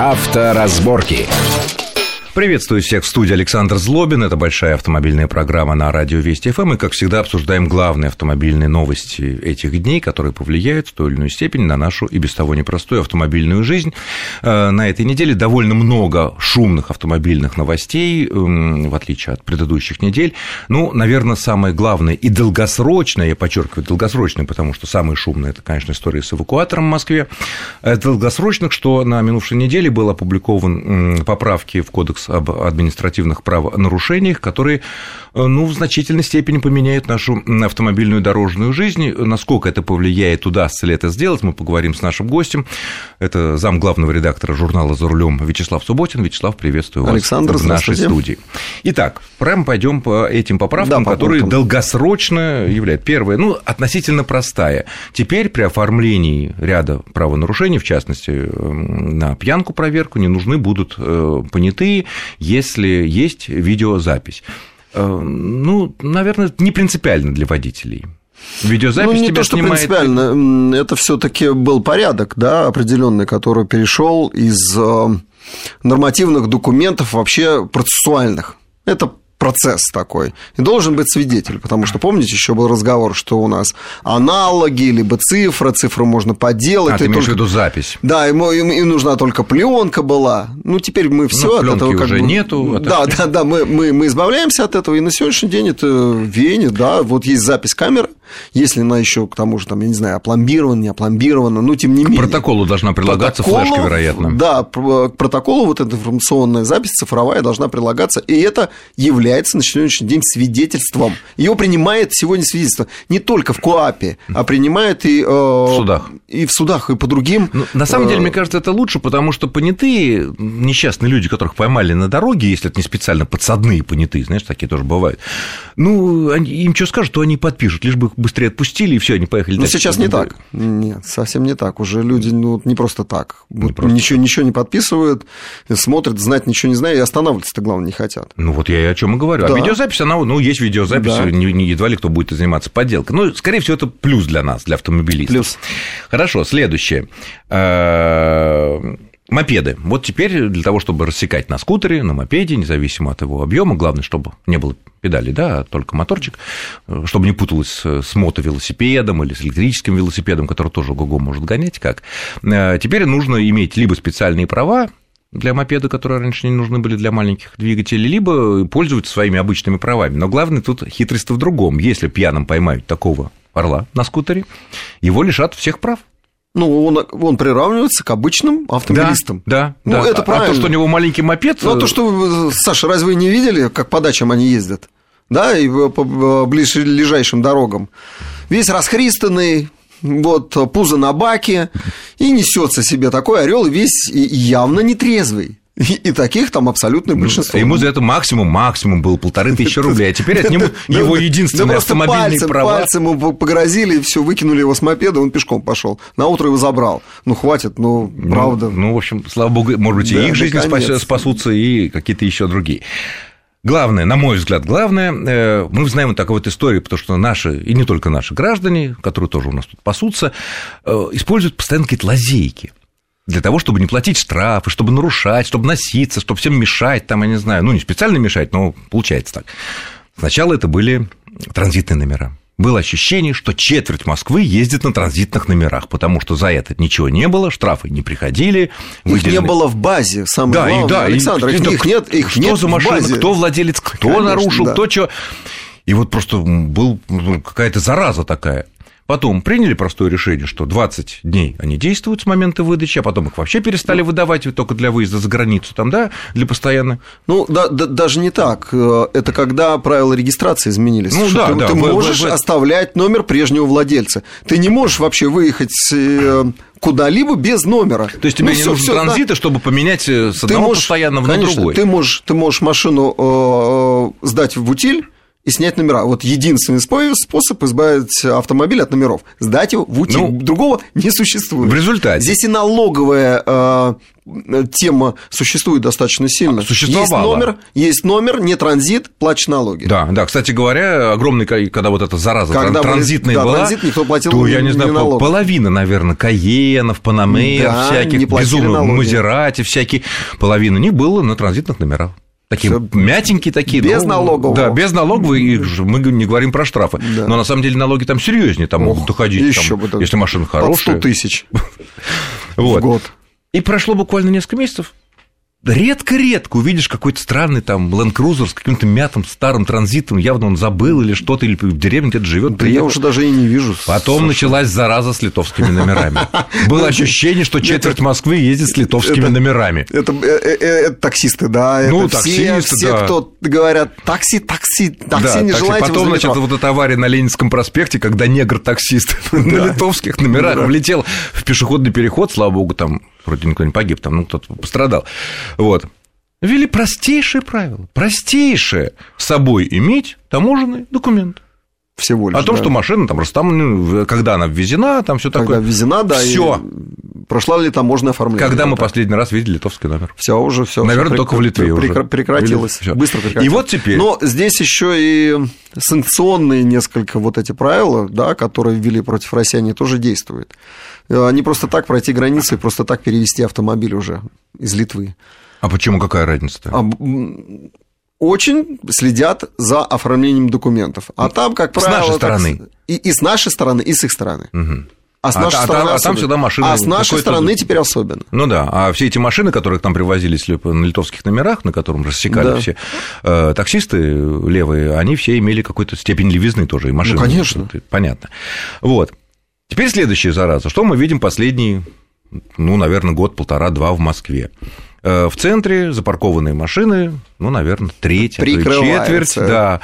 Авторазборки. Приветствую всех в студии Александр Злобин. Это большая автомобильная программа на радио Вести ФМ. И, как всегда, обсуждаем главные автомобильные новости этих дней, которые повлияют в той или иной степени на нашу и без того непростую автомобильную жизнь. Э, на этой неделе довольно много шумных автомобильных новостей, в отличие от предыдущих недель. Ну, наверное, самое главное и долгосрочное, я подчеркиваю, долгосрочное, потому что самое шумное – это, конечно, история с эвакуатором в Москве. Долгосрочных, что на минувшей неделе был опубликован поправки в Кодекс об административных правонарушениях, которые Э, ну, в значительной степени поменяют нашу автомобильную дорожную жизнь. Насколько это повлияет, удастся ли это сделать, мы поговорим с нашим гостем. Это зам главного редактора журнала «За рулем» Вячеслав Субботин. Вячеслав, приветствую вас Александр, в нашей студии. Итак, прямо пойдем по этим поправкам, да, по которые пунктам. долгосрочно являются. Первое, ну, относительно простая. Теперь при оформлении ряда правонарушений, в частности, эм, на пьянку проверку, не нужны будут э, понятые, если есть видеозапись. Э, ну, наверное, не принципиально для водителей. Видеозапись ну, не тебя то, что снимает... принципиально, это все-таки был порядок, да, определенный, который перешел из э, нормативных документов вообще процессуальных. Это процесс такой. И должен быть свидетель, потому что, помните, еще был разговор, что у нас аналоги, либо цифра, цифру можно поделать. А, ты имеешь только... в виду запись. Да, ему, им, им нужна только пленка была. Ну, теперь мы все ну, от этого... как уже бы... нету. Да, да, да, мы, мы, мы избавляемся от этого, и на сегодняшний день это в Вене, да, вот есть запись камеры, если она еще к тому же, там, я не знаю, опломбирована, не опломбирована, ну, тем не к менее. К протоколу должна прилагаться флешка, вероятно. Да, к протоколу вот эта информационная запись цифровая должна прилагаться, и это является на сегодняшний день свидетельством. Его принимает сегодня свидетельство не только в КОАПе, а принимает и... Э, в судах. И в судах, и по другим. Ну, на самом деле, э, мне кажется, это лучше, потому что понятые, несчастные люди, которых поймали на дороге, если это не специально подсадные понятые, знаешь, такие тоже бывают, ну, им что скажут, то они подпишут, лишь бы их быстрее отпустили, и все, они поехали. Но сейчас не так. Нет, совсем не так. Уже люди ну, не просто так. Не просто. Ничего, ничего не подписывают, смотрят, знать ничего не знают, и останавливаться-то, главное, не хотят. Ну, вот я и о чем и говорю. А да. А видеозапись, она, ну, есть видеозапись, да. не, не едва ли кто будет заниматься подделкой. Ну, скорее всего, это плюс для нас, для автомобилистов. Плюс. Хорошо, следующее э, Мопеды. Вот теперь для того, чтобы рассекать на скутере, на мопеде, независимо от его объема, главное, чтобы не было педали, да, а только моторчик, чтобы не путалось с мотовелосипедом или с электрическим велосипедом, который тоже ГОГО может гонять, как. Э, теперь нужно иметь либо специальные права, для мопеда, которые раньше не нужны были для маленьких двигателей, либо пользоваться своими обычными правами. Но главное тут хитрость в другом. Если пьяным поймают такого орла на скутере, его лишат всех прав. Ну, он, он приравнивается к обычным автомобилистам. Да, да. Ну, да. это правильно. А то, что у него маленький мопед... Ну, а то, что, Саша, разве вы не видели, как по дачам они ездят? Да, и по ближайшим дорогам. Весь расхристанный, вот пузо на баке, и несется себе такой орел, весь явно нетрезвый. И таких там абсолютное ну, большинство. Ему за это максимум, максимум был полторы тысячи рублей, а теперь отнимут его единственный автомобильный права. Пальцем ему погрозили, все, выкинули его с мопеда, он пешком пошел. На утро его забрал. Ну, хватит, ну, правда. Ну, в общем, слава богу, может быть, и их жизни спасутся, и какие-то еще другие. Главное, на мой взгляд, главное, э, мы знаем вот такую вот историю, потому что наши, и не только наши граждане, которые тоже у нас тут пасутся, э, используют постоянно какие-то лазейки для того, чтобы не платить штрафы, чтобы нарушать, чтобы носиться, чтобы всем мешать, там, я не знаю, ну, не специально мешать, но получается так. Сначала это были транзитные номера. Было ощущение, что четверть Москвы ездит на транзитных номерах, потому что за это ничего не было, штрафы не приходили. Выделены... Их не было в базе, самое да, главное, да, Александр, их, их нет, их что нет за машина, кто владелец, кто Конечно, нарушил, да. кто что. И вот просто был ну, какая-то зараза такая. Потом приняли простое решение, что 20 дней они действуют с момента выдачи, а потом их вообще перестали выдавать только для выезда за границу, там, да, для постоянно. Ну, да, да, даже не так. Э, это когда правила регистрации изменились. Ну, да, ты, да, ты вы, можешь вы, вы... оставлять номер прежнего владельца. Ты не можешь вообще выехать э, куда-либо без номера. То есть тебе ну, не всё, нужен всё, транзита, да. чтобы поменять э, с одного можешь, постоянного конечно, на другой? Ты можешь, ты можешь машину э, сдать в утиль, и снять номера. Вот единственный способ избавить автомобиль от номеров. Сдать его в утиль. Ну, Другого не существует. В результате. Здесь и налоговая э, тема существует достаточно сильно. Существовала. Есть номер, есть номер, не транзит, плачь налоги. Да, да. Кстати говоря, огромный, когда вот эта зараза когда транзитная да, была, транзит, никто платил то, я не знаю, налогов. половина, наверное, Каенов, Панамеев, да, всяких, безумных, Мазерати всякие, половина не было на транзитных номерах. Такие мятенькие такие. Без ну, налогов. Да, без налогов, и мы не говорим про штрафы. Да. Но на самом деле налоги там серьезнее, там Ох, могут доходить, еще там, бы, если машина хорошая. 100 тысяч в год. И прошло буквально несколько месяцев, редко-редко увидишь какой-то странный там Land Cruiser с каким-то мятым старым транзитом, явно он забыл или что-то, или в деревне где-то живет. Да я уже даже и не вижу. Потом Саша. началась зараза с литовскими номерами. Было ощущение, что четверть Москвы ездит с литовскими номерами. Это э, э, таксисты, да. Ну, таксисты, Все, кто говорят, такси, такси, такси не желаете Потом, значит, вот эта авария на Ленинском проспекте, когда негр-таксист на литовских номерах влетел в пешеходный переход, слава богу, там вроде никто не погиб, там ну, кто-то пострадал. Вот. Ввели простейшие правила. Простейшее с собой иметь таможенный документ. Всего лишь. О том, да. что машина там, там, ну, когда она ввезена, там все такое. Когда ввезена, да. Все. Прошла ли таможенное оформление? Когда мы так. последний раз видели литовский номер? Все уже, все. Наверное, только в Литве уже. Прекратилось. Всё. Быстро прекратилось. И вот теперь. Но здесь еще и санкционные несколько вот эти правила, да, которые ввели против России, они тоже действуют. Не просто так пройти границу и просто так перевести автомобиль уже из Литвы. А почему какая разница-то? А, очень следят за оформлением документов. А там, как правило... С нашей стороны. Так, и, и с нашей стороны, и с их стороны. Угу. А с нашей а, стороны а, а там всегда машины... А с нашей стороны теперь особенно. Ну да, а все эти машины, которые к нам привозились на литовских номерах, на котором рассекали да. все э, таксисты левые, они все имели какую-то степень левизны тоже, и машины. Ну, конечно. Понятно. Вот. Теперь следующая зараза. Что мы видим последний, ну, наверное, год, полтора-два в Москве? Э, в центре запаркованные машины, ну, наверное, треть, а четверть, да.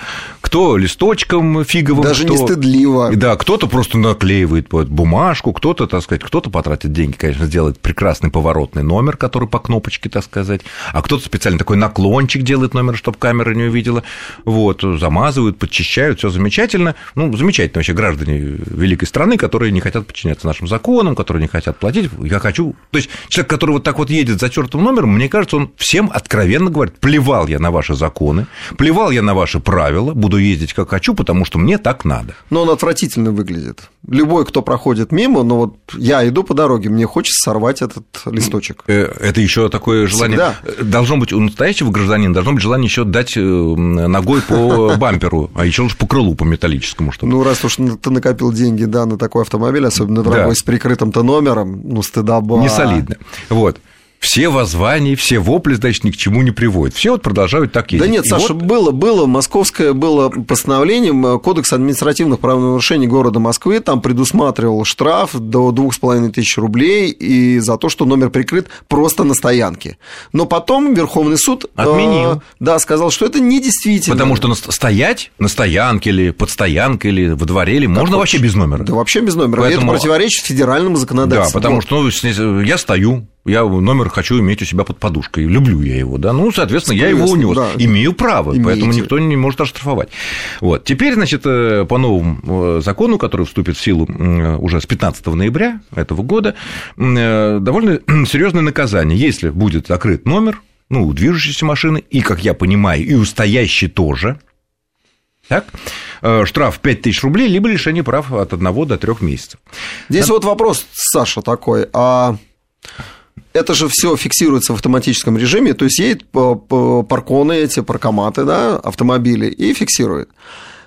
Кто листочком фиговым, Даже кто... не стыдливо. Да, кто-то просто наклеивает бумажку, кто-то, так сказать, кто-то потратит деньги, конечно, сделает прекрасный поворотный номер, который по кнопочке, так сказать, а кто-то специально такой наклончик делает номер, чтобы камера не увидела, вот, замазывают, подчищают, все замечательно, ну, замечательно вообще граждане великой страны, которые не хотят подчиняться нашим законам, которые не хотят платить, я хочу, то есть человек, который вот так вот едет за чертовым номером, мне кажется, он всем откровенно говорит, плевал плевал я на ваши законы, плевал я на ваши правила, буду ездить как хочу, потому что мне так надо. Но он отвратительно выглядит. Любой, кто проходит мимо, но вот я иду по дороге, мне хочется сорвать этот листочек. Э, это еще такое желание. Всегда. Должно быть у настоящего гражданина, должно быть желание еще дать э, ногой по бамперу, а еще лучше по крылу, по металлическому. Чтобы... Ну, раз уж ты накопил деньги, да, на такой автомобиль, особенно дорогой, да. с прикрытым-то номером, ну, стыда Не солидно. Вот все воззвания, все вопли, значит, ни к чему не приводят. Все вот продолжают так ездить. Да нет, И Саша, вот... было, было, московское было постановлением, э, Кодекс административных правонарушений города Москвы, там предусматривал штраф до двух с половиной тысяч рублей и за то, что номер прикрыт просто на стоянке. Но потом Верховный суд... Э, Отменил. Э, да, сказал, что это недействительно. Потому что стоять на стоянке или под стоянкой или во дворе или можно вообще без номера. Да вообще без номера. Поэтому... Это противоречит федеральному законодательству. Да, потому вот. что ну, я стою, я номер хочу иметь у себя под подушкой, люблю я его, да, ну, соответственно, я его унес, да. имею право, Имеете. поэтому никто не может оштрафовать. Вот. Теперь, значит, э, по новому э, закону, который вступит в силу уже с 15 ноября этого года, э, довольно серьезное наказание, если будет закрыт номер, ну, у движущейся машины, и, как я понимаю, и у стоящей тоже, так? Штраф 5000 рублей, либо лишение прав от 1 до 3 месяцев. Здесь да? вот вопрос, Саша, такой. А это же все фиксируется в автоматическом режиме, то есть едет парконы, эти паркоматы, да, автомобили, и фиксирует.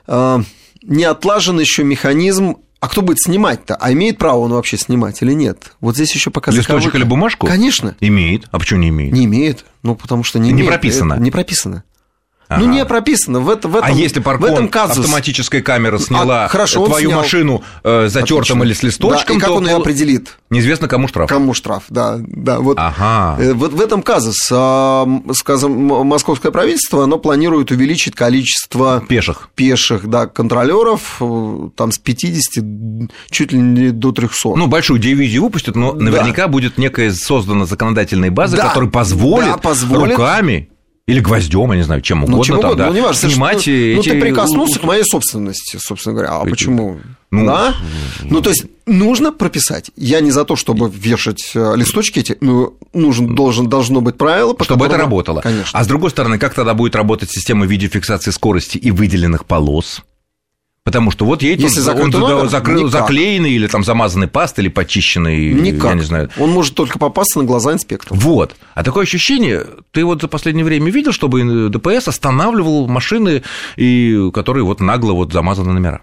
А, не отлажен еще механизм а кто будет снимать-то? А имеет право он вообще снимать или нет? Вот здесь еще пока Листочек или бумажку? Конечно. Имеет. А почему не имеет? Не имеет. Ну, потому что не, не имеет. прописано. Не прописано. Ага. Ну, не прописано. В, это, в этом, а если паркон, в этом казус... автоматическая камера сняла а, хорошо, твою снял. машину э, затертым или с листочком, да, и как то он ее определит? Неизвестно, кому штраф. Кому штраф, да. да вот, ага. э, вот в этом казус, э, скажем, московское правительство, оно планирует увеличить количество... Пеших. Пеших, да, контролеров э, там с 50 чуть ли не до 300. Ну, большую дивизию выпустят, но да. наверняка будет некая создана законодательная база, да. которая позволит, да, позволит руками Или гвоздем, я не знаю, чем угодно. Ну, чем угодно, там, да, ну, не важно. Снимать ну, эти... ну, ты прикоснулся к моей собственности, собственно говоря. А эти... почему? Ну, да? Ну, то есть нужно прописать. Я не за то, чтобы вешать э, листочки эти, но нужен, должен, должно быть правило, Чтобы которому... это работало. Конечно. А с другой стороны, как тогда будет работать система видеофиксации скорости и выделенных полос? Потому что вот едет, Если он, он номер, закрыл, заклеенный или там замазанный пастой или почищенный, никак. я не знаю. Он может только попасться на глаза инспектору. Вот. А такое ощущение, ты вот за последнее время видел, чтобы ДПС останавливал машины, и, которые вот нагло вот замазаны номера?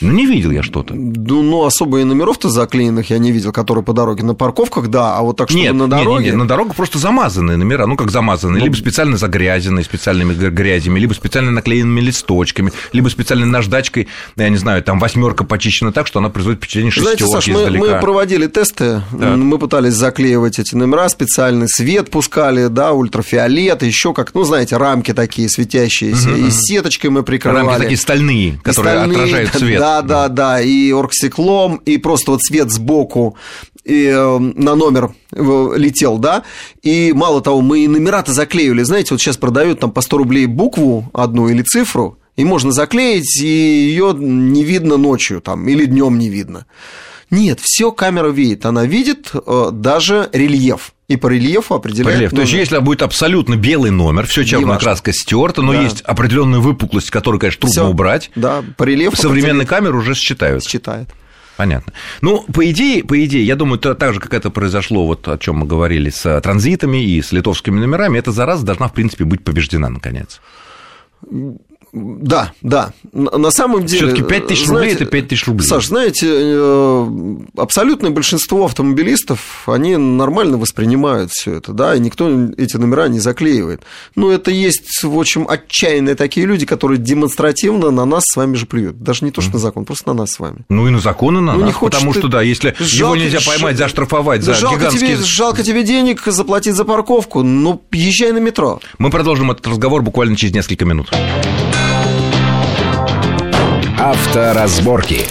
Ну, не видел я что-то. Ну, ну особо и номеров-то заклеенных я не видел, которые по дороге. На парковках, да, а вот так, чтобы нет, на дороге... Нет, нет, на дорогах просто замазанные номера, ну, как замазанные, ну... либо специально загрязенные специальными грязями, либо специально наклеенными листочками, либо специальной наждачкой, я не знаю, там восьмерка почищена так, что она производит впечатление шестерки Знаете, Саш, мы, мы проводили тесты, так. мы пытались заклеивать эти номера, специальный свет пускали, да, ультрафиолет, еще как, ну, знаете, рамки такие светящиеся, угу. и сеткой мы прикрывали. Рамки такие стальные, которые стальные, отражают свет. Да, да, да, и оргстеклом, и просто вот цвет сбоку и, э, на номер э, летел, да, и мало того, мы и номера-то заклеивали, знаете, вот сейчас продают там по 100 рублей букву одну или цифру, и можно заклеить, и ее не видно ночью там, или днем не видно. Нет, все камера видит, она видит э, даже рельеф. И по рельефу определяет. Рельеф. То есть, если будет абсолютно белый номер, все черная краска стерта, но да. есть определенная выпуклость, которую, конечно, трудно всё. убрать. Да, по рельефу. Современные камеры уже считают. Считает. Понятно. Ну, по идее, по идее, я думаю, то, так же, как это произошло, вот о чем мы говорили с транзитами и с литовскими номерами, эта зараза должна, в принципе, быть побеждена, наконец. Да, да. На самом деле... все таки 5 тысяч рублей – это 5 тысяч рублей. Саш, знаете, э, абсолютное большинство автомобилистов, они нормально воспринимают все это, да, и никто эти номера не заклеивает. Но это есть, в общем, отчаянные такие люди, которые демонстративно на нас с вами же плюют. Даже не то, что на закон, просто на нас с вами. Ну и на законы на ну, нас, потому что, да, если жалко, его нельзя поймать, заштрафовать за жалко гигантские... Тебе, жалко тебе денег заплатить за парковку, ну, езжай на метро. Мы продолжим этот разговор буквально через несколько минут. Авторазборки.